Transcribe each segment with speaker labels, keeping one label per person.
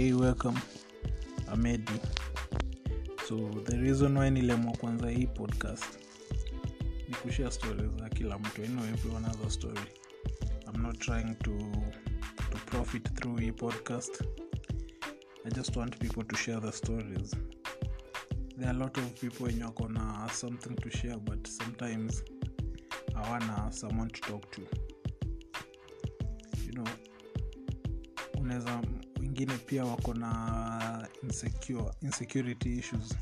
Speaker 1: hey welcome. Amedi so the reason why nilemwa kwanza hii podcast ni kushare story za kila mtu. I know everyone has a story. I'm not trying to to profit through hii podcast. I just want people to share the stories. There are a lot of people wenye wako na something to share but sometimes hawana someone to talk to. You know unaweza wengine pia wako na insecure, insecurity issues.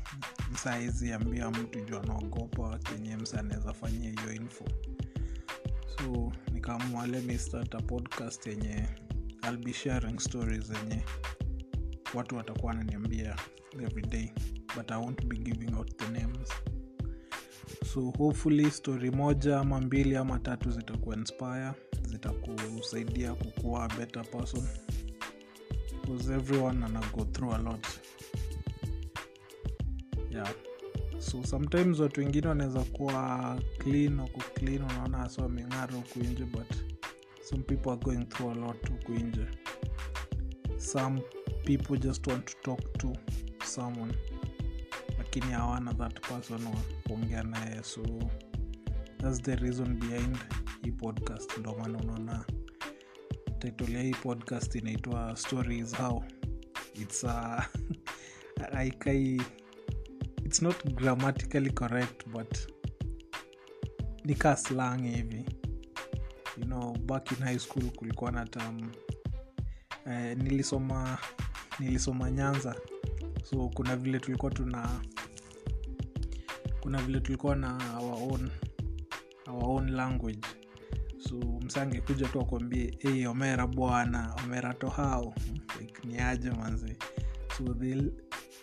Speaker 1: Msaizi ambia mtu juu anaogopa kenye msa anaweza fanyia hiyo info. So nikaamua lemi start podcast yenye I'll be sharing stories zenye watu watakuwa wananiambia every day but i won't be giving out the names. So hopefully story moja ama mbili ama tatu zitakuinspire zitakusaidia kukuwa better person because everyone ana go through a lot. Yeah. So sometimes watu wengine wanaweza kuwa clean huku clean unaona hasa wameng'ara huku nje but some people are going through a lot huku nje. Some people just want to talk to someone lakini hawana that person wa kuongea naye. So thats the reason behind hii podcast ndo maana unaona title ya hii podcast inaitwa stories how. Its aikai it's not grammatically correct but ni ka slang hivi. You know back in high school kulikuwa na tam eh, nilisoma nilisoma nyanza. So kuna vile tulikuwa tuna kuna vile tulikuwa na our own, our own language so msange kuja tu akuambie hey, omera bwana omera tohao. Like, ni aje manzi so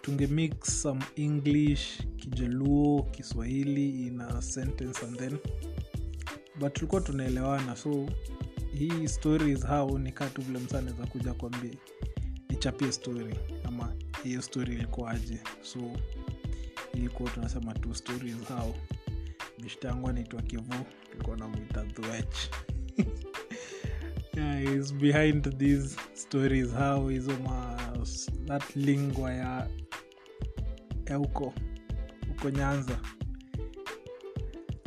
Speaker 1: tunge mix some english kijaluo kiswahili in sentence and then but tulikuwa tunaelewana. So hii story is how nikaa tu vile msa anaweza kuja kuambia nichapie story ama hiyo story ilikuwaje so ilikuwa tunasema tu stories how. Bishtangu anaitwa kivu tulikuwa namwita is behind these stories how hizo ma that lingwa ya ya huko nyanza.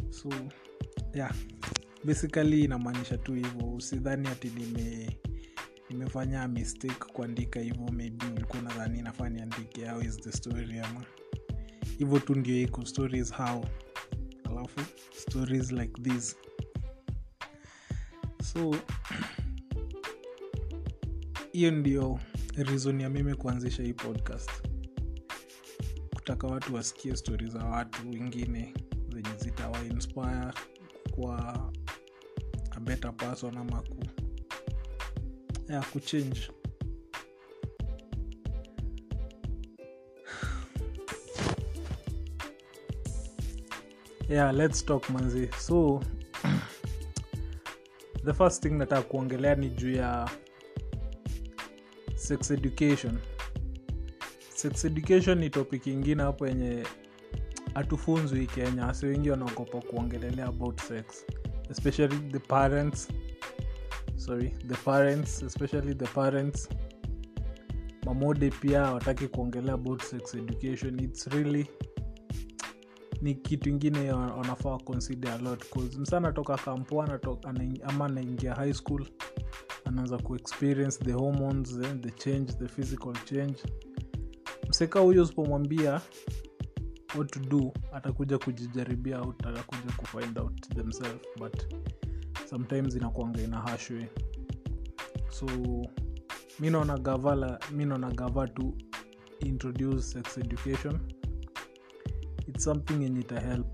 Speaker 1: So yeah basically inamaanisha tu hivyo. Usidhani ati nime nimefanya mistake kuandika hivyo maybe ulikuwa nadhani nafaa niandike how is the story ama. Hivyo tu ndio iko stories how alafu stories like this so hiyo ndio reason ya mimi kuanzisha hii podcast. Kutaka watu wasikie stori za watu wengine zenye zitawa inspire kwa a better person ama ku ya kuchange yeah let's talk manzi. So the first thing nataka kuongelea ni juu ya sex education. Sex education ni topic ingine hapo yenye hatufunzwi kenya. Hasi wengi wanaogopa kuongelelea about sex. Especially the parents. Sorry the parents especially the parents. Mamode pia wataki kuongelea about sex education. Its really ni kitu ingine wanafaa consider a lot cause msa anatoka kampo ama anaingia high school anaanza kuexperience the hormones eh, the change the physical change. Mseka huyo usipomwambia what to do atakuja kujijaribia au atakuja kufind out themselves but sometimes inakuanga ina hashwe so mi naona gava mi naona gava to introduce sex education its something yenye itahelp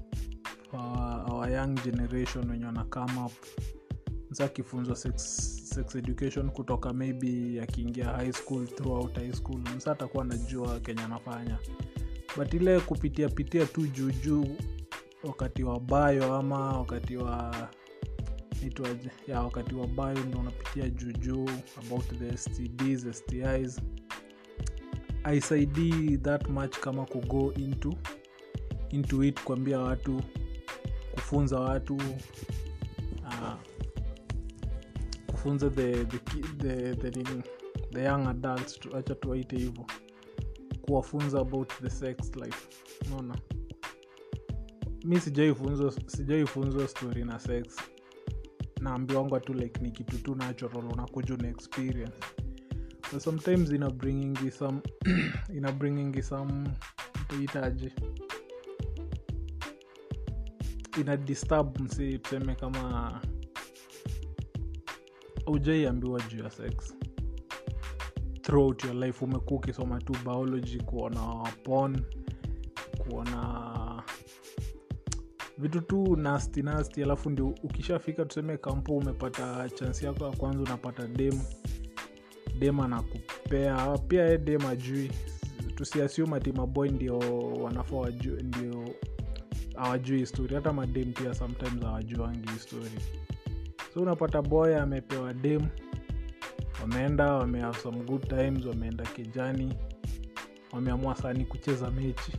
Speaker 1: our, our young generation wenye wana come up. Msa sex, sex education kutoka maybe akiingia high school throughout high school msa atakuwa anajua kenya anafanya. But ile kupitia pitia tu juujuu wakati wa bayo ama wakati wa ya wakati wa bayo ndo unapitia juujuu about the stds stis aisaidii that much kama kugo into into kuambia watu kufunza watu uh, kufunza the, the, the, the, the, the young adults acha tuwaite hivyo. Kuwafunza about the sex life. Unaona? Mi sijaifunzwa sijaifunzwa story na sex. Naambiwangwa tu like ni kitu tu natural unakuja una experience. But sometimes ina bringingi some ina bringingi some tuitaje ina disturb msi tuseme kama ujaiambiwa juu ya sex. Throughout your life umekuwa ukisoma tu biology kuona pon kuona vitu tu nasti nasti alafu ndio ukishafika tuseme kampo umepata chansi yako ya kwanza unapata dem. Dem anakupea pia ye dem ajui tusiasium maboy ndio wanafaa ndio hawajui histori hata madem pia sometimes hawajuangi histori so unapata boy amepewa dem wameenda wamehave some good times wameenda kijani wameamua sani kucheza mechi.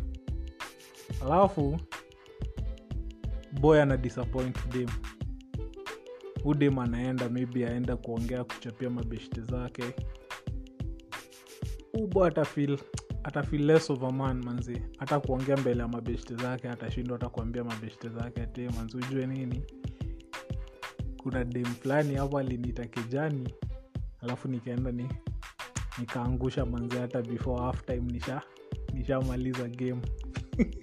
Speaker 1: Alafu boy ana disappoint dem hu dem anaenda maybe aenda kuongea kuchapia mabeshti zake. Ubo atafil atafil less of a man manzi. Hata kuongea mbele ya mabeshte zake atashindwa hata kuambia mabeshte zake ati manzi ujue nini? Kuna dem fulani hapo aliniita kijani alafu nikaenda ni nikaangusha manzi hata before half time nisha nishamaliza game.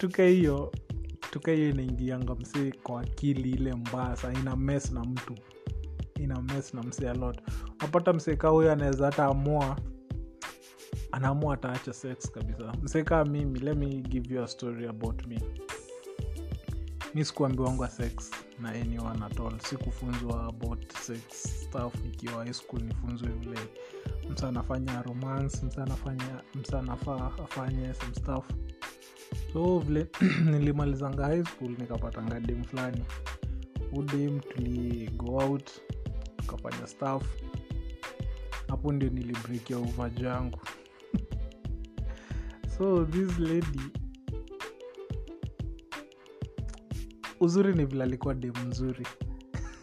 Speaker 1: Tuka hiyo tuka hiyo inaingianga msee kwa akili ile mbaya sa ina mes na mtu. Ina mes na msee alot unapata mseka huyo anaweza hata amua anaamua ataacha sex kabisa. Msekaa mimi let me give you a story about me. Mi sikuambiwangwa sex na anyone at all. Sikufunzwa about sex stuff nikiwa high school nifunzwe vile. Msa anafanya romance msa anafaa afanye some stuff. So vile nilimalizanga high school nikapatanga dem fulani. Udem tuli go out tukafanya stuff. Hapo ndio nilibrekia uvaji yangu so this lady uzuri ni vile alikuwa dem mzuri.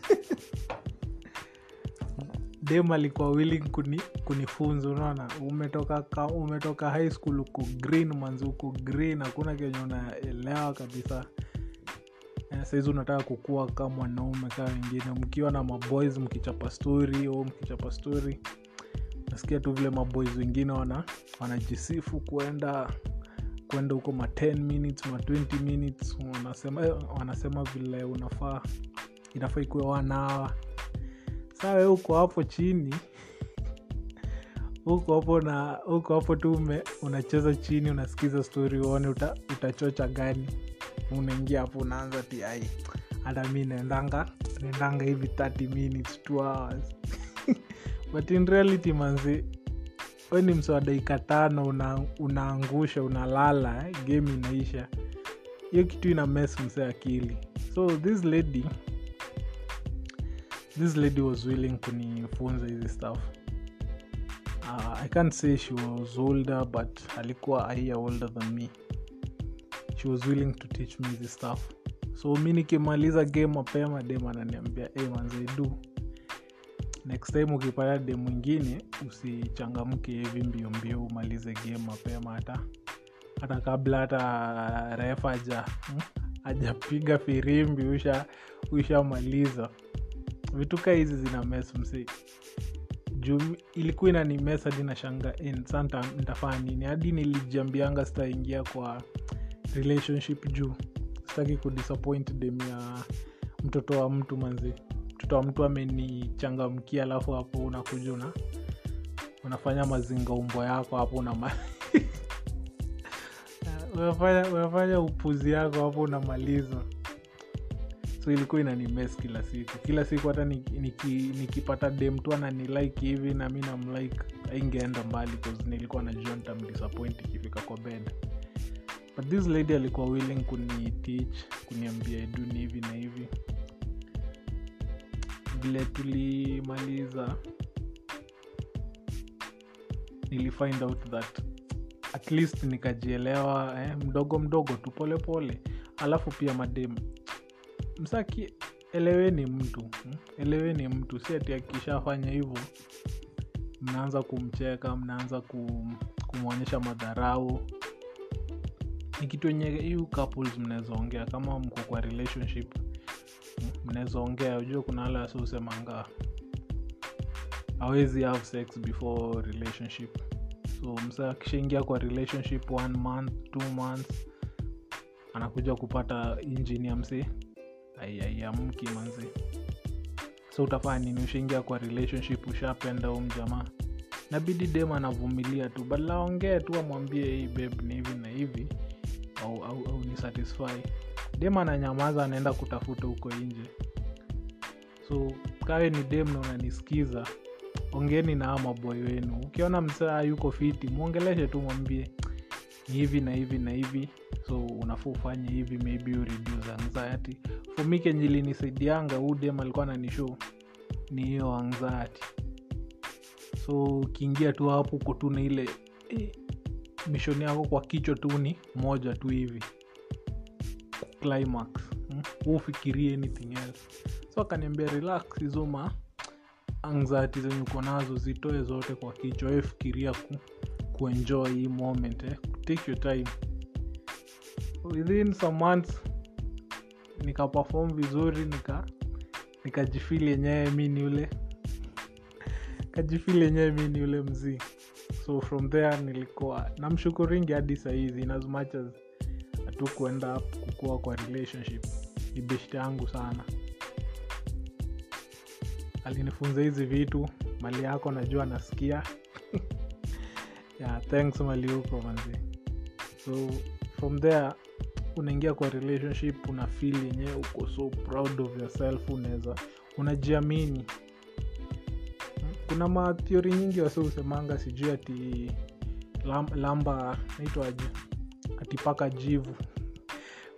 Speaker 1: Dem alikuwa willing kuni, kunifunza unaona umetoka ka, umetoka high school uko green manzi uko green hakuna kenye unaelewa kabisa. Eh, saizi unataka kukua kama mwanaume kaa wengine mkiwa na maboys mkichapa story au mkichapa story nasikia tu vile maboys wengine wana wanajisifu kuenda kwenda huko ma 10 minutes ma 20 minutes. Wanasema, wanasema vile unafaa inafaa ikuwe wanawa saa we uko hapo chini huko hapo na huko hapo tu unacheza chini unasikiza story uone uta, utachocha gani. Unaingia hapo unaanza ti hata mi naendanga naendanga hivi 30 minutes 2 hours but in reality manzi we ni mse wa dakika tano una, unaangusha unalala eh, game inaisha. Hiyo kitu ina mes mse akili. So this lady this lady was willing kunifunza hizi stuff. Uh, i can't say she was older but alikuwa aia older than me. She was willing to teach me this stuff. So mi nikimaliza game mapema dem ananiambia hey, manzaidu next time ukipata de mwingine usichangamke hivi mbio mbio umalize game mapema hata hata kabla hata ref aja hmm, ajapiga firimbi usha ushamaliza. Vitu ka hizi zina mes msi juu ilikuwa inani mes hadi nashanga santa ntafaa nini? Hadi nilijiambianga sitaingia kwa relationship juu. Sitaki kudisappoint dem ya mtoto wa mtu manzi wa mtu amenichangamkia alafu hapo unakuja una unafanya mazinga umbo yako hapo una unafanya, upuzi yako hapo unamaliza. So ilikuwa inanimes kila siku. Kila siku hata nikipata niki, niki dem ananilike hivi na mi namlike aingeenda mbali nilikuwa najua nitamdisappoint ikifika kwa bed. But this lady alikuwa willing kuni teach kuniambia iduni hivi na hivi vile tulimaliza. Nilifind out that at least nikajielewa eh, mdogo mdogo tu polepole alafu pia madem msaki eleweni mtu hmm? eleweni mtu. Si ati akishafanya hivyo mnaanza kumcheka mnaanza kum, kumwonyesha madharau. Ni kitu enye hiu couples mnaweza ongea kama mko kwa relationship mnaweza ujua kuna wale wasiusemanga awezi have sex before relationship. So msa akishaingia kwa relationship one month two months anakuja kupata injini ya msi aiamki manzi so utafanya nini? Ushaingia kwa relationship ushapenda huu mjamaa. Nabidi dem anavumilia tu badala aongee tu amwambie hii beb ni hivi na hivi au, au, au ni satisfy dem ananyamaza anaenda kutafuta huko nje. So kawe ni dem na unanisikiza ongeni na aa maboy wenu. Ukiona msaa yuko fiti mwongeleshe tu mwambie ni hivi na hivi na hivi. So unafaa ufanye hivi maybe you reduce anxiety. Me kenye huu dem alikuwa nanishow ni hiyo anxiety. So ukiingia tu hapo uko tu na ile eh, mishoni yako kwa kichwa tu ni moja tu hivi climax. Hmm? ufikirie anything else. So akaniambia relax hizo anxiety zenye uko nazo zitoe zote kwa kichwa. We fikiria ku, kuenjoy hii moment eh? take your time. Within some months nikaperform vizuri nika nikajifili yenyewe mi ni ule kajifili yenyewe mi ni ule mzii so from there nilikuwa namshukuringi hadi sahizi in as much as hatukuenda kukua kwa relationship. Ni beshte yangu sana. Alinifunza hizi vitu mali yako najua nasikia. Yeah, thanks mali huko manzi so from there unaingia kwa relationship una feel yenyewe uko so proud of yourself unaweza unajiamini. Kuna mathiori nyingi wasi usemanga sijui ati lam, lamba naitwaje? Atipaka jivu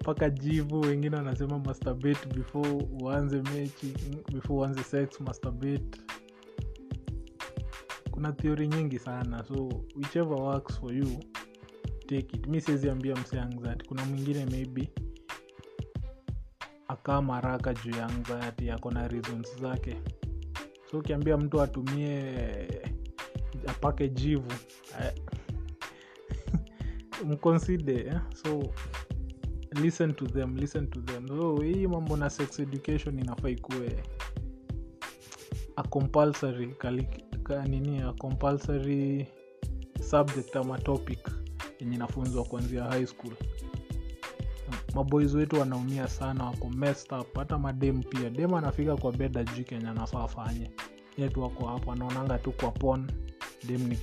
Speaker 1: paka jivu wengine wanasema masturbate before uanze mechi before uanze sex masturbate. Kuna theory nyingi sana so whichever works for you take it. Mi siweziambia mse anxiety kuna mwingine maybe akaa maraka juu ya anxiety ako na reasons zake. So ukiambia mtu atumie apake jivu mconsider eh? so listen to them listen to them. So hii mambo na sex education inafaa ikuwe a compulsory kalik, a compulsory subject ama topic yenye inafunzwa kuanzia high school. Maboys wetu wanaumia sana wako messed up. Hata madem pia. Dem anafika kwa bed ajui kenya anafaa afanye. Yetu wako hapo anaonanga tu kwa pon dem ni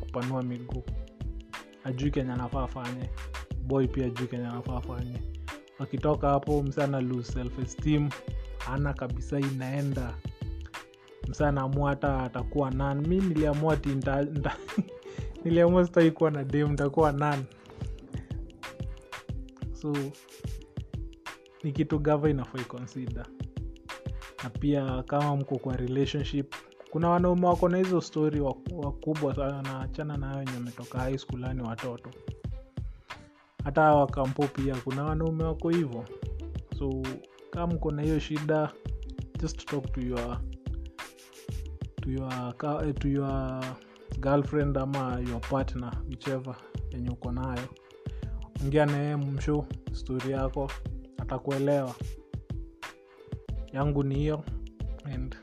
Speaker 1: kupanua miguu. Ajui kenya anafaa afanye boy pia juu kenye anafaa afanye. Wakitoka hapo msana esteem ana kabisa inaenda. Msa anaamua hata atakuwa nan mi niliamua ti niliamua sitai kuwa na dem ntakuwa nan so ni kitu gava inafai consider. Na pia kama mko kwa relationship kuna wanaume wako na hizo stori wakubwa sana naachana nayo wenye wametoka high school ani watoto hata wakampo pia kuna wanaume wako hivo so kama mko na hiyo shida just talk to your to your, to your girlfriend ama your partner whichever yenye uko nayo. Ongea naye msho stori yako atakuelewa. Yangu ni hiyo and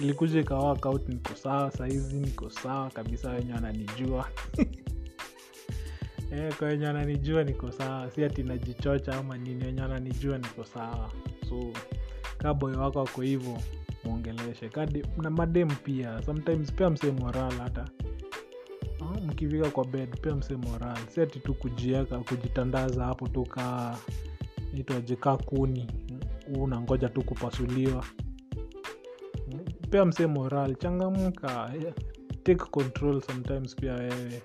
Speaker 1: ilikuja ikawaka out niko sawa sahizi niko sawa kabisa wenye wananijua e, kwa wenye wananijua niko sawa. Si ati najichocha ama nini wenye wananijua niko sawa. So kaboyo wako ako hivo mwongeleshe. Na madem pia sometimes pia msee moral hata. Mkifika kwa bed pia msee moral. Si ati tu kujieka kujitandaza hapo tu kaa itwaje kaa kuni. Unangoja tu kupasuliwa. Pia msee moral changamka. Take control sometimes pia wewe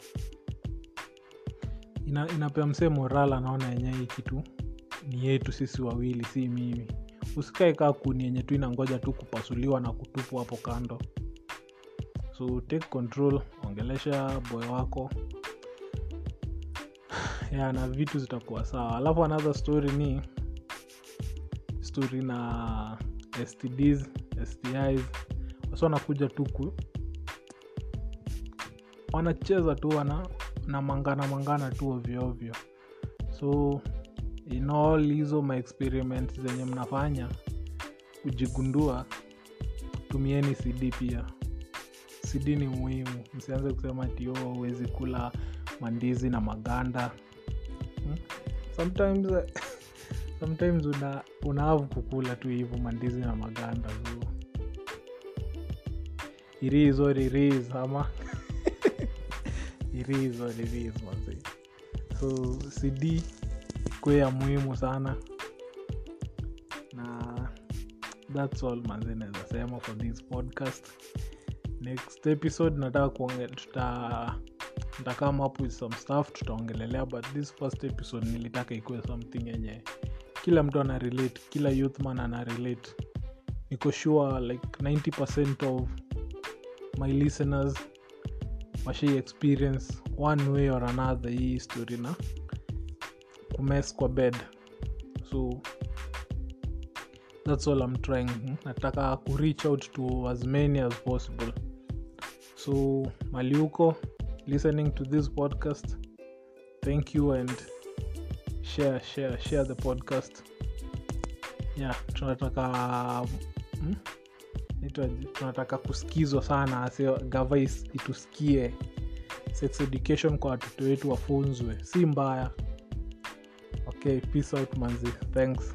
Speaker 1: ina, inapea msee moral anaona yenyewe hii kitu ni yetu sisi wawili si mimi. Usikae kaa kuni yenye tu inangoja tu kupasuliwa na kutupwa hapo kando. So take control ongelesha boy wako. Ya na vitu zitakuwa sawa. Alafu another story ni story na stds stis wasi wanakuja tu wanacheza tu wana na mangana tu ovyoovyo so in all hizo maexperiment zenye mnafanya kujigundua tumieni cd pia. Cd ni muhimu. Msianze kusema tio huwezi kula mandizi na maganda. Hmm? sometimes sometimes una unaavu kukula tu hivo mandizi na maganda so iris or iris ama iris manzi so cd kwe ya muhimu sana. Na thats all manzi naweza sema for this podcast. Next episode nataka kuonge tuta up with some stuff tutaongelelea but this first episode nilitaka ikuwe something yenye kila mtu ana relate kila youthman ana relate. Niko sure like 90 of my listeners washai experience one way or another hii story na kumes kwa bed. So that's all i'm trying. Nataka kureach out to as many as possible. So maliuko listening to this podcast thank you and share share share the podcast. Yeah tunataka hmm? Tunataka kusikizwa sana gava itusikie sex education kwa watoto wetu wafunzwe. Si mbaya. Okay peace out manzi. Thanks